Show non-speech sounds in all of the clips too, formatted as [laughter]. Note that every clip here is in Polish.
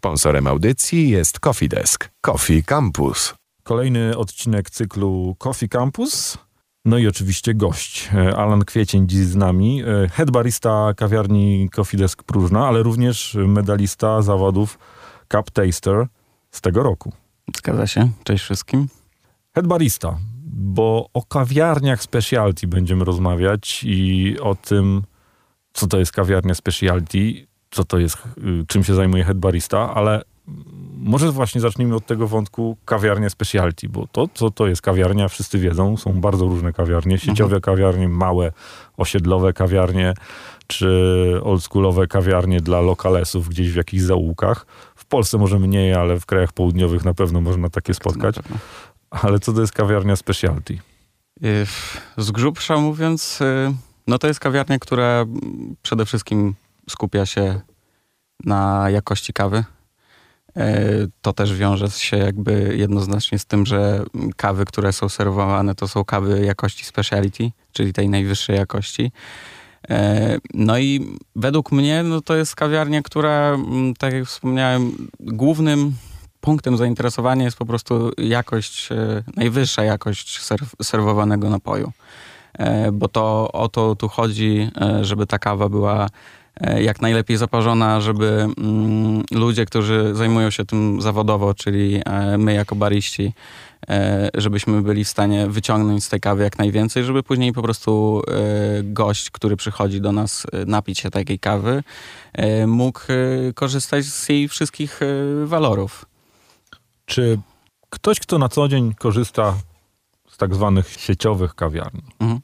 Sponsorem audycji jest Coffee Desk. Coffee Campus. Kolejny odcinek cyklu Coffee Campus. No i oczywiście gość, e, Alan Kwiecień dziś z nami, e, head barista kawiarni Coffee Desk Próżna, ale również medalista zawodów Cup Taster z tego roku. Zgadza się. Cześć wszystkim. Head barista, bo o kawiarniach specialty będziemy rozmawiać i o tym, co to jest kawiarnia specialty, co to jest, y, czym się zajmuje head barista, ale może właśnie zacznijmy od tego wątku kawiarnia specialty, bo to, co to jest kawiarnia, wszyscy wiedzą, są bardzo różne kawiarnie, sieciowe mhm. kawiarnie, małe, osiedlowe kawiarnie, czy oldschoolowe kawiarnie dla lokalesów gdzieś w jakichś zaułkach. W Polsce może mniej, ale w krajach południowych na pewno można takie spotkać. Ale co to jest kawiarnia specialty? Y, z grubsza mówiąc, y, no to jest kawiarnia, która przede wszystkim skupia się na jakości kawy. E, to też wiąże się jakby jednoznacznie z tym, że kawy, które są serwowane, to są kawy jakości speciality, czyli tej najwyższej jakości. E, no i według mnie no to jest kawiarnia, która, tak jak wspomniałem, głównym punktem zainteresowania jest po prostu jakość, e, najwyższa jakość serwowanego napoju. Bo to o to tu chodzi, żeby ta kawa była jak najlepiej zaparzona, żeby mm, ludzie, którzy zajmują się tym zawodowo, czyli e, my jako bariści, e, żebyśmy byli w stanie wyciągnąć z tej kawy jak najwięcej, żeby później po prostu gość, który przychodzi do nas napić się takiej kawy, mógł korzystać z jej wszystkich walorów. Czy ktoś, kto na co dzień korzysta z tak zwanych sieciowych kawiarni, mhm.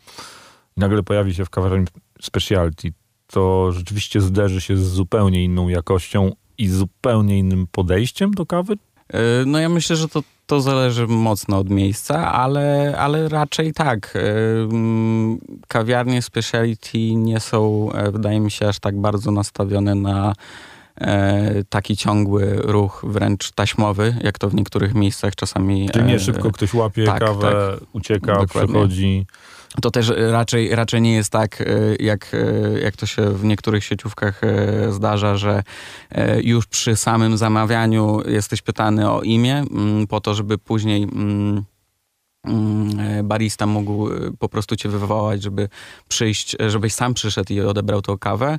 nagle pojawi się w kawiarni specialty, to rzeczywiście zderzy się z zupełnie inną jakością i zupełnie innym podejściem do kawy? E, no ja myślę, że to, to zależy mocno od miejsca, ale, ale raczej tak. E, mm, kawiarnie speciality nie są, e, wydaje mi się, aż tak bardzo nastawione na taki ciągły ruch, wręcz taśmowy, jak to w niektórych miejscach czasami... Czyli nie szybko ktoś łapie tak, kawę, tak, ucieka, dokładnie. przechodzi to też raczej, raczej nie jest tak, e, jak, e, jak to się w niektórych sieciówkach e, zdarza, że już przy samym zamawianiu jesteś pytany o imię, mm, po to, żeby później mm, mm, barista mógł po prostu cię wywołać, żeby przyjść, żebyś sam przyszedł i odebrał tą kawę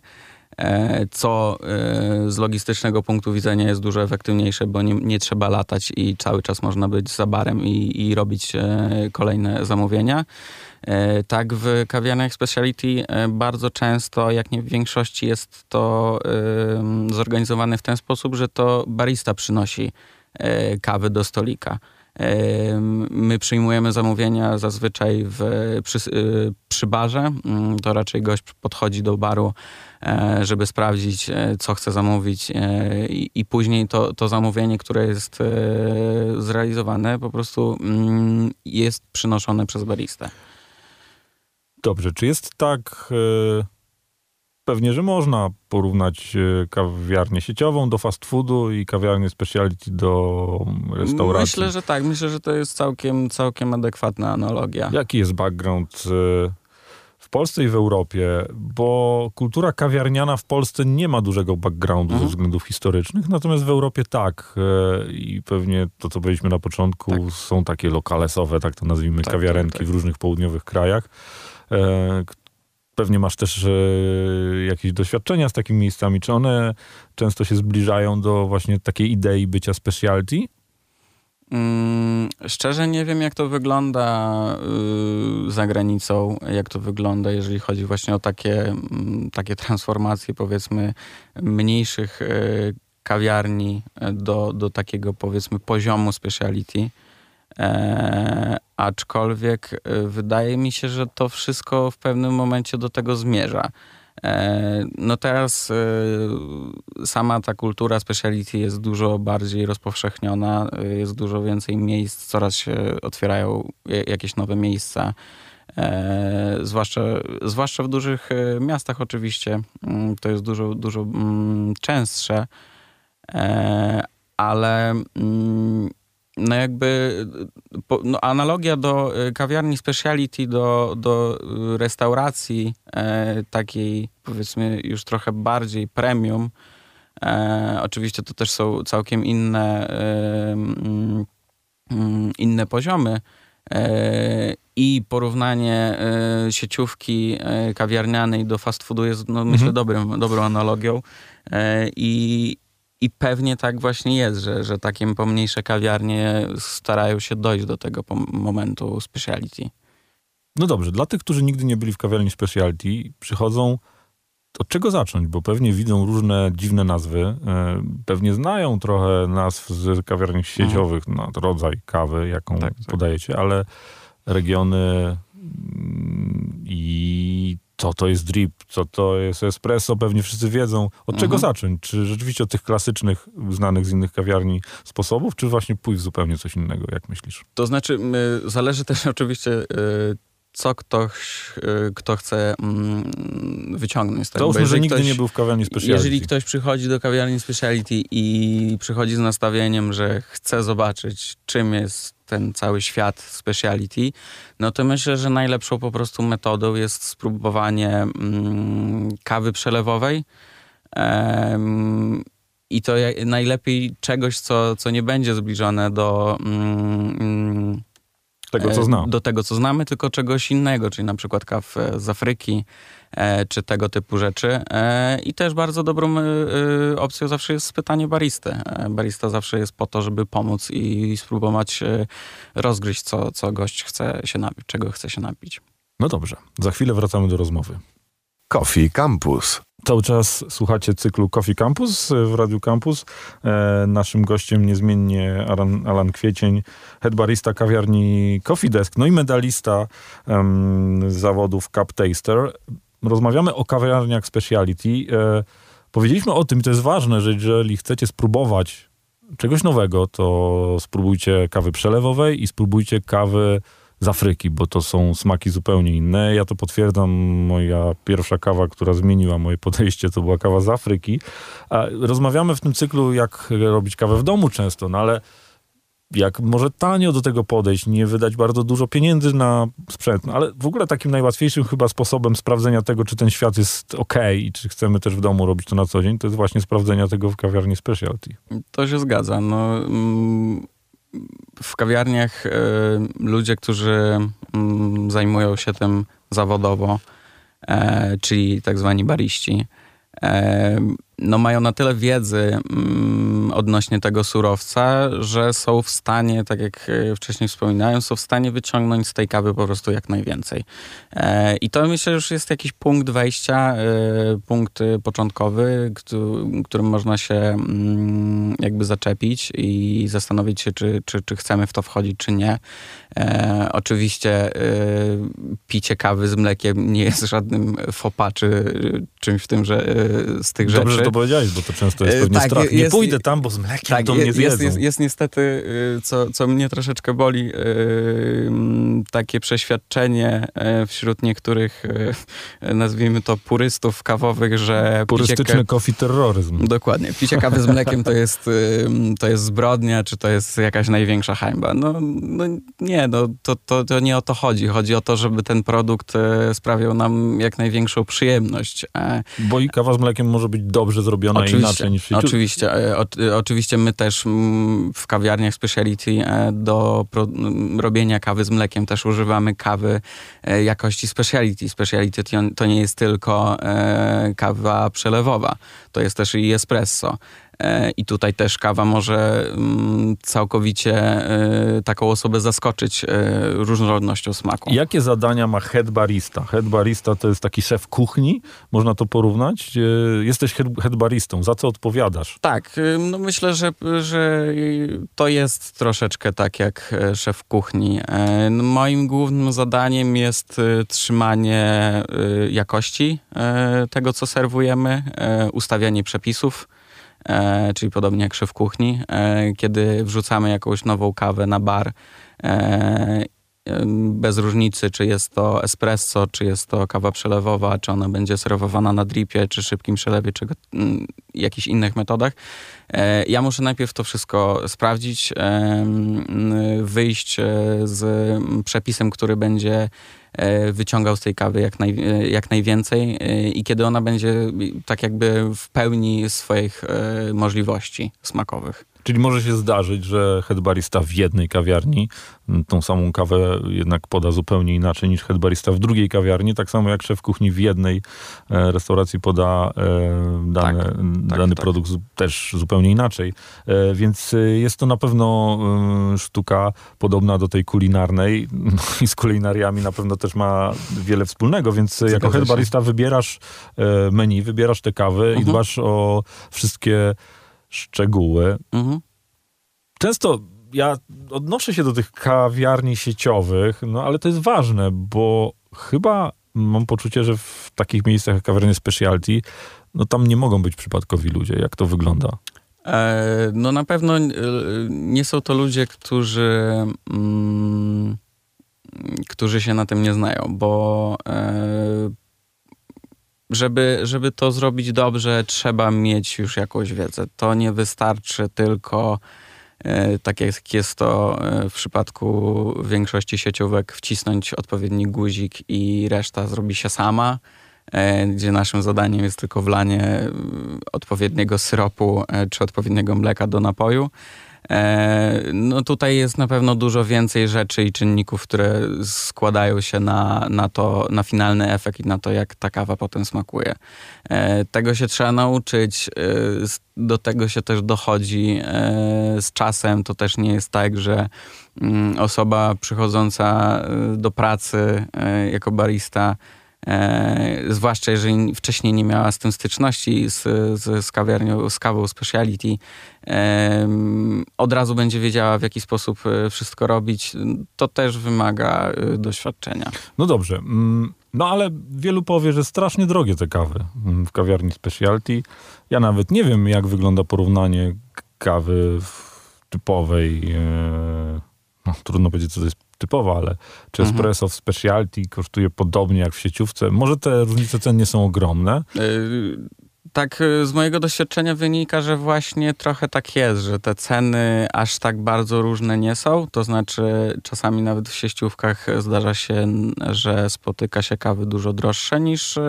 co z logistycznego punktu widzenia jest dużo efektywniejsze, bo nie, nie, trzeba latać i cały czas można być za barem i, i robić kolejne zamówienia. E, tak w kawiarniach speciality e, bardzo często, jak nie w większości, jest to zorganizowane w ten sposób, że to barista przynosi e, kawy do stolika. My przyjmujemy zamówienia zazwyczaj w, przy, przy, barze. Mm, to raczej gość podchodzi do baru, żeby sprawdzić, co chce zamówić, i, i później to, to zamówienie, które jest zrealizowane, po prostu mm, jest przynoszone przez baristę. Dobrze, czy jest tak... E, pewnie, że można porównać e, kawiarnię sieciową do fast foodu i kawiarnię speciality do restauracji. Myślę, że tak. Myślę, że to jest całkiem, całkiem adekwatna analogia. Jaki jest background e, w Polsce i w Europie? Bo kultura kawiarniana w Polsce nie ma dużego backgroundu mhm. ze względów historycznych, natomiast w Europie tak. I pewnie to, co powiedzieliśmy na początku, tak. są takie lokalesowe, tak to nazwijmy, tak, kawiarenki tak, tak. w różnych południowych krajach. E, pewnie masz też e, jakieś doświadczenia z takimi miejscami. Czy one często się zbliżają do właśnie takiej idei bycia specialty? Mm, szczerze nie wiem, jak to wygląda y, za granicą, jak to wygląda, jeżeli chodzi właśnie o takie, mm, takie transformacje, powiedzmy, mniejszych y, kawiarni do, do takiego, powiedzmy, poziomu speciality. E, aczkolwiek e, wydaje mi się, że to wszystko w pewnym momencie do tego zmierza. E, no teraz sama ta kultura speciality jest dużo bardziej rozpowszechniona, jest dużo więcej miejsc, coraz się otwierają jakieś nowe miejsca. zwłaszcza, zwłaszcza w dużych miastach oczywiście mm, to jest dużo, dużo mm, częstsze, ale mm, no jakby no analogia do y, kawiarni speciality, do, do y, restauracji e, takiej powiedzmy już trochę bardziej premium, E, oczywiście to też są całkiem inne, e, inne poziomy. E, I porównanie e, sieciówki e, kawiarnianej do fast foodu jest, no, myślę, Mhm. dobrym, dobrą analogią. I, I pewnie tak właśnie jest, że, że takie pomniejsze kawiarnie starają się dojść do tego momentu speciality. No dobrze, dla tych, którzy nigdy nie byli w kawiarni specialty, przychodzą od czego zacząć, bo pewnie widzą różne dziwne nazwy, e, pewnie znają trochę nazw z kawiarni sieciowych, na rodzaj kawy, jaką Tak, tak. podajecie, ale regiony mm, i co to jest drip, co to jest espresso, pewnie wszyscy wiedzą. Od czego Mhm. zacząć? Czy rzeczywiście od tych klasycznych, znanych z innych kawiarni sposobów, czy właśnie pójść w zupełnie coś innego, jak myślisz? To znaczy, zależy też [laughs] oczywiście, y, co ktoś, y, kto chce mm, wyciągnąć z tego. Załóżmy, że nigdy ktoś- nie był w kawiarni specialty. Jeżeli ktoś przychodzi do kawiarni speciality i przychodzi z nastawieniem, że chce zobaczyć, czym jest ten cały świat speciality, no to myślę, że najlepszą po prostu metodą jest spróbowanie mm, kawy przelewowej. I to najlepiej czegoś, co, co nie będzie zbliżone do, mm, mm, tego, co e, znam. Do tego, co znamy, tylko czegoś innego, czyli na przykład kaw e, z Afryki, e, czy tego typu rzeczy. I też bardzo dobrą opcją zawsze jest pytanie baristy. Barista zawsze jest po to, żeby pomóc i spróbować rozgryźć, co, co gość chce się napić, czego chce się napić. No dobrze, za chwilę wracamy do rozmowy. Coffee Campus. Cały czas słuchacie cyklu Coffee Campus w Radiu Campus. E, naszym gościem niezmiennie Alan, Alan Kwiecień, head barista kawiarni Coffee Desk, no i medalista z zawodów Cup Taster. Rozmawiamy o kawiarniach speciality. E, powiedzieliśmy o tym, i to jest ważne, że jeżeli chcecie spróbować czegoś nowego, to spróbujcie kawy przelewowej i spróbujcie kawy z Afryki, bo to są smaki zupełnie inne. Ja to potwierdzam. Moja pierwsza kawa, która zmieniła moje podejście, to była kawa z Afryki. Rozmawiamy w tym cyklu, jak robić kawę w domu często, no ale jak może tanio do tego podejść, nie wydać bardzo dużo pieniędzy na sprzęt, no ale w ogóle takim najłatwiejszym chyba sposobem sprawdzenia tego, czy ten świat jest ok i czy chcemy też w domu robić to na co dzień, to jest właśnie sprawdzenia tego w kawiarni specialty. To się zgadza. No, mm, w kawiarniach e, ludzie, którzy mm, zajmują się tym zawodowo, e, czyli tak zwani bariści, e, no mają na tyle wiedzy mm, odnośnie tego surowca, że są w stanie, tak jak e, wcześniej wspominałem, są w stanie wyciągnąć z tej kawy po prostu jak najwięcej. E, I to myślę już jest jakiś punkt wejścia, e, punkt e, początkowy, któ- którym można się mm, jakby zaczepić i zastanowić się, czy, czy, czy chcemy w to wchodzić, czy nie. E, oczywiście e, picie kawy z mlekiem nie jest żadnym fopa, czy czymś w tym, że z tych Dobrze, rzeczy. To powiedziałeś, bo to często jest E, pewnie tak, strach. Nie jest- pójdę tam, bo z mlekiem to je- mnie jest, zjedzą. jest, jest niestety, y, co, co mnie troszeczkę boli, y, mm, takie przeświadczenie y, wśród niektórych, y, [laughs] nazwijmy to purystów kawowych, że Purystyczny coffee terroryzm. Dokładnie. Picie kawy z mlekiem to jest, y, to jest zbrodnia, czy to jest jakaś największa hańba. No, no nie, no, to, to, to nie o to chodzi. Chodzi o to, żeby ten produkt sprawiał nam jak największą przyjemność. E, Bo i kawa z mlekiem może być dobrze zrobiona inaczej niż w. Oczywiście, e, o, e, oczywiście my też mm, w kawiarniach speciality e, do pro, m, robienia kawy z mlekiem też używamy kawy jakości speciality. Speciality to, nie jest tylko kawa przelewowa, to jest też i espresso. E, I tutaj też kawa może mm, całkowicie e, taką osobę zaskoczyć e, różnorodnością smaku. Jakie zadania ma head barista? Head barista to jest taki szef kuchni, można to porównać. Jesteś head baristą, za co odpowiadasz? Tak, y, no myślę, że, że to jest troszeczkę tak jak szef kuchni. No Moim głównym zadaniem jest trzymanie jakości tego, co serwujemy, ustawianie przepisów. E, czyli podobnie jak szef kuchni, e, kiedy wrzucamy jakąś nową kawę na bar, e, bez różnicy, czy jest to espresso, czy jest to kawa przelewowa, czy ona będzie serwowana na dripie, czy szybkim przelewie, czy go- m, jakichś innych metodach. Ja muszę najpierw to wszystko sprawdzić, wyjść z przepisem, który będzie wyciągał z tej kawy jak, naj, jak najwięcej i kiedy ona będzie tak jakby w pełni swoich możliwości smakowych. Czyli może się zdarzyć, że headbarista w jednej kawiarni tą samą kawę jednak poda zupełnie inaczej niż headbarista w drugiej kawiarni, tak samo jak szef kuchni w jednej e, restauracji poda e, dane, tak, tak dany tak, produkt tak. też zupełnie inaczej. E, więc jest to na pewno sztuka podobna do tej kulinarnej [laughs] no i z kulinariami na pewno też ma wiele wspólnego, więc jako headbarista wybierasz menu, wybierasz te kawy -huh. i mhm. dbasz o wszystkie szczegóły. Mhm. Często ja odnoszę się do tych kawiarni sieciowych, no ale to jest ważne, bo chyba mam poczucie, że w takich miejscach jak kawiarnie specialty, no tam nie mogą być przypadkowi ludzie. Jak to wygląda? E, no na pewno e, nie są to ludzie, którzy mm, którzy się na tym nie znają, bo e, żeby, żeby to zrobić dobrze, trzeba mieć już jakąś wiedzę. To nie wystarczy tylko, e, tak jak jest to e, w przypadku większości sieciówek, wcisnąć odpowiedni guzik i reszta zrobi się sama, e, gdzie naszym zadaniem jest tylko wlanie odpowiedniego syropu czy odpowiedniego mleka do napoju. E, no tutaj jest na pewno dużo więcej rzeczy i czynników, które składają się na, na to, na finalny efekt i na to, jak ta kawa potem smakuje. E, tego się trzeba nauczyć, e, do tego się też dochodzi z czasem. To też nie jest tak, że mm, osoba przychodząca do pracy jako barista E, zwłaszcza jeżeli wcześniej nie miała z tym styczności z, z, z kawiarnią, z kawą speciality, e, od razu będzie wiedziała w jaki sposób e, wszystko robić. To też wymaga e, doświadczenia. No dobrze. Mm, no ale wielu powie, że strasznie drogie te kawy mm, w kawiarni specialty. Ja nawet nie wiem, jak wygląda porównanie kawy typowej. E, no, trudno powiedzieć, co to jest typowa, ale czy mhm. espresso mhm. w specialty kosztuje podobnie jak w sieciówce? Może te różnice cen nie są ogromne? Yy, tak y, z mojego doświadczenia wynika, że właśnie trochę tak jest, że te ceny aż tak bardzo różne nie są. To znaczy czasami nawet w sieciówkach zdarza się, że spotyka się kawy dużo droższe niż y,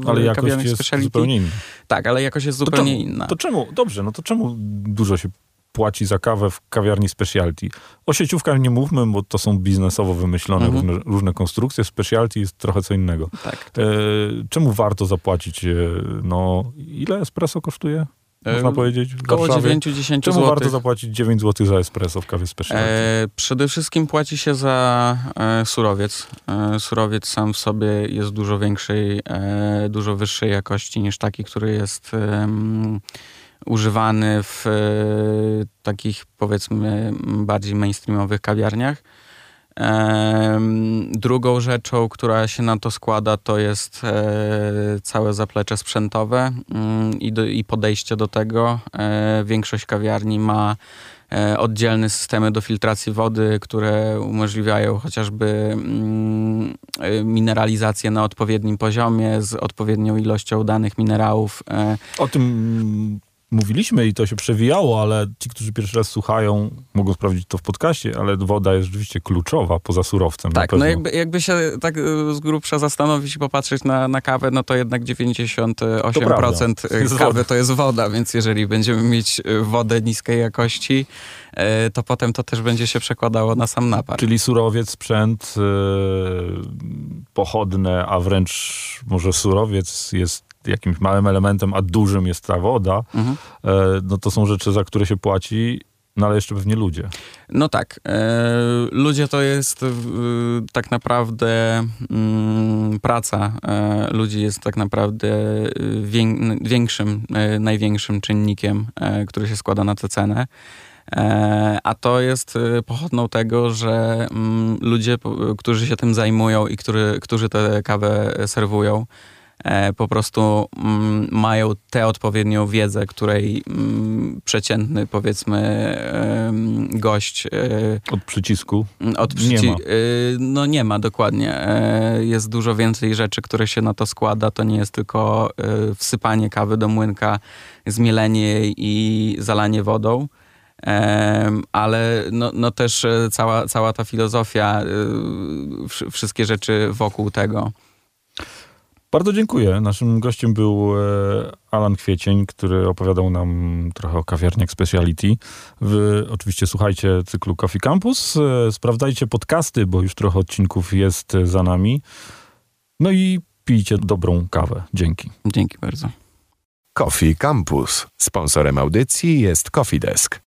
w ale jakość jest speciality. zupełnie inna. Tak, ale jakość jest zupełnie to czemu, inna. To czemu, dobrze, no to czemu dużo się płaci za kawę w kawiarni specialty. O sieciówkach nie mówmy, bo to są biznesowo wymyślone mhm. różne, różne, konstrukcje. Specialty jest trochę co innego. Tak, tak. E, czemu warto zapłacić? E, no, ile espresso kosztuje? Można e, powiedzieć? Około 9-10 Czemu warto zapłacić 9 zł za espresso w kawie specialty? E, przede wszystkim płaci się za e, surowiec. E, surowiec sam w sobie jest dużo większej, dużo wyższej jakości niż taki, który jest używany w e, takich powiedzmy bardziej mainstreamowych kawiarniach. Drugą rzeczą, która się na to składa, to jest e, całe zaplecze sprzętowe mm, i, podejście do tego. E, większość kawiarni ma oddzielne systemy do filtracji wody, które umożliwiają chociażby mm, mineralizację na odpowiednim poziomie z odpowiednią ilością danych minerałów. O tym mówiliśmy i to się przewijało, ale ci, którzy pierwszy raz słuchają, mogą sprawdzić to w podcaście, ale woda jest rzeczywiście kluczowa poza surowcem. Tak, no jakby, jakby się tak y, z grubsza zastanowić i popatrzeć na, na kawę, no to jednak 98% to kawy to jest woda, więc jeżeli będziemy mieć y, wodę niskiej jakości, y, to potem to też będzie się przekładało na sam napar. Czyli surowiec, sprzęt, pochodne, a wręcz może surowiec jest jakimś małym elementem, a dużym jest ta woda, mhm. E, no to są rzeczy, za które się płaci no ale jeszcze pewnie ludzie. No tak. E, ludzie to jest e, tak naprawdę mm, praca e, ludzi jest tak naprawdę wię, większym, e, największym czynnikiem, e, który się składa na tę cenę. E, a to jest pochodną tego, że mm, ludzie, którzy się tym zajmują i który, którzy tę kawę serwują, e, po prostu mm, mają tę odpowiednią wiedzę, której mm, przeciętny powiedzmy gość e, Od przycisku. od Nie przyci- ma. y, No nie ma, dokładnie. E, Jest dużo więcej rzeczy, które się na to składa. To nie jest tylko wsypanie kawy do młynka, zmielenie jej i zalanie wodą. Ale no, no też e, cała, cała ta filozofia, wsz- wszystkie rzeczy wokół tego. Bardzo dziękuję. Naszym gościem był e, Alan Kwiecień, który opowiadał nam trochę o kawiarniach speciality. Wy oczywiście słuchajcie cyklu Coffee Campus. E, sprawdzajcie podcasty, bo już trochę odcinków jest za nami. No i pijcie dobrą kawę. Dzięki. Dzięki bardzo. Coffee Campus. Sponsorem audycji jest Coffee Desk.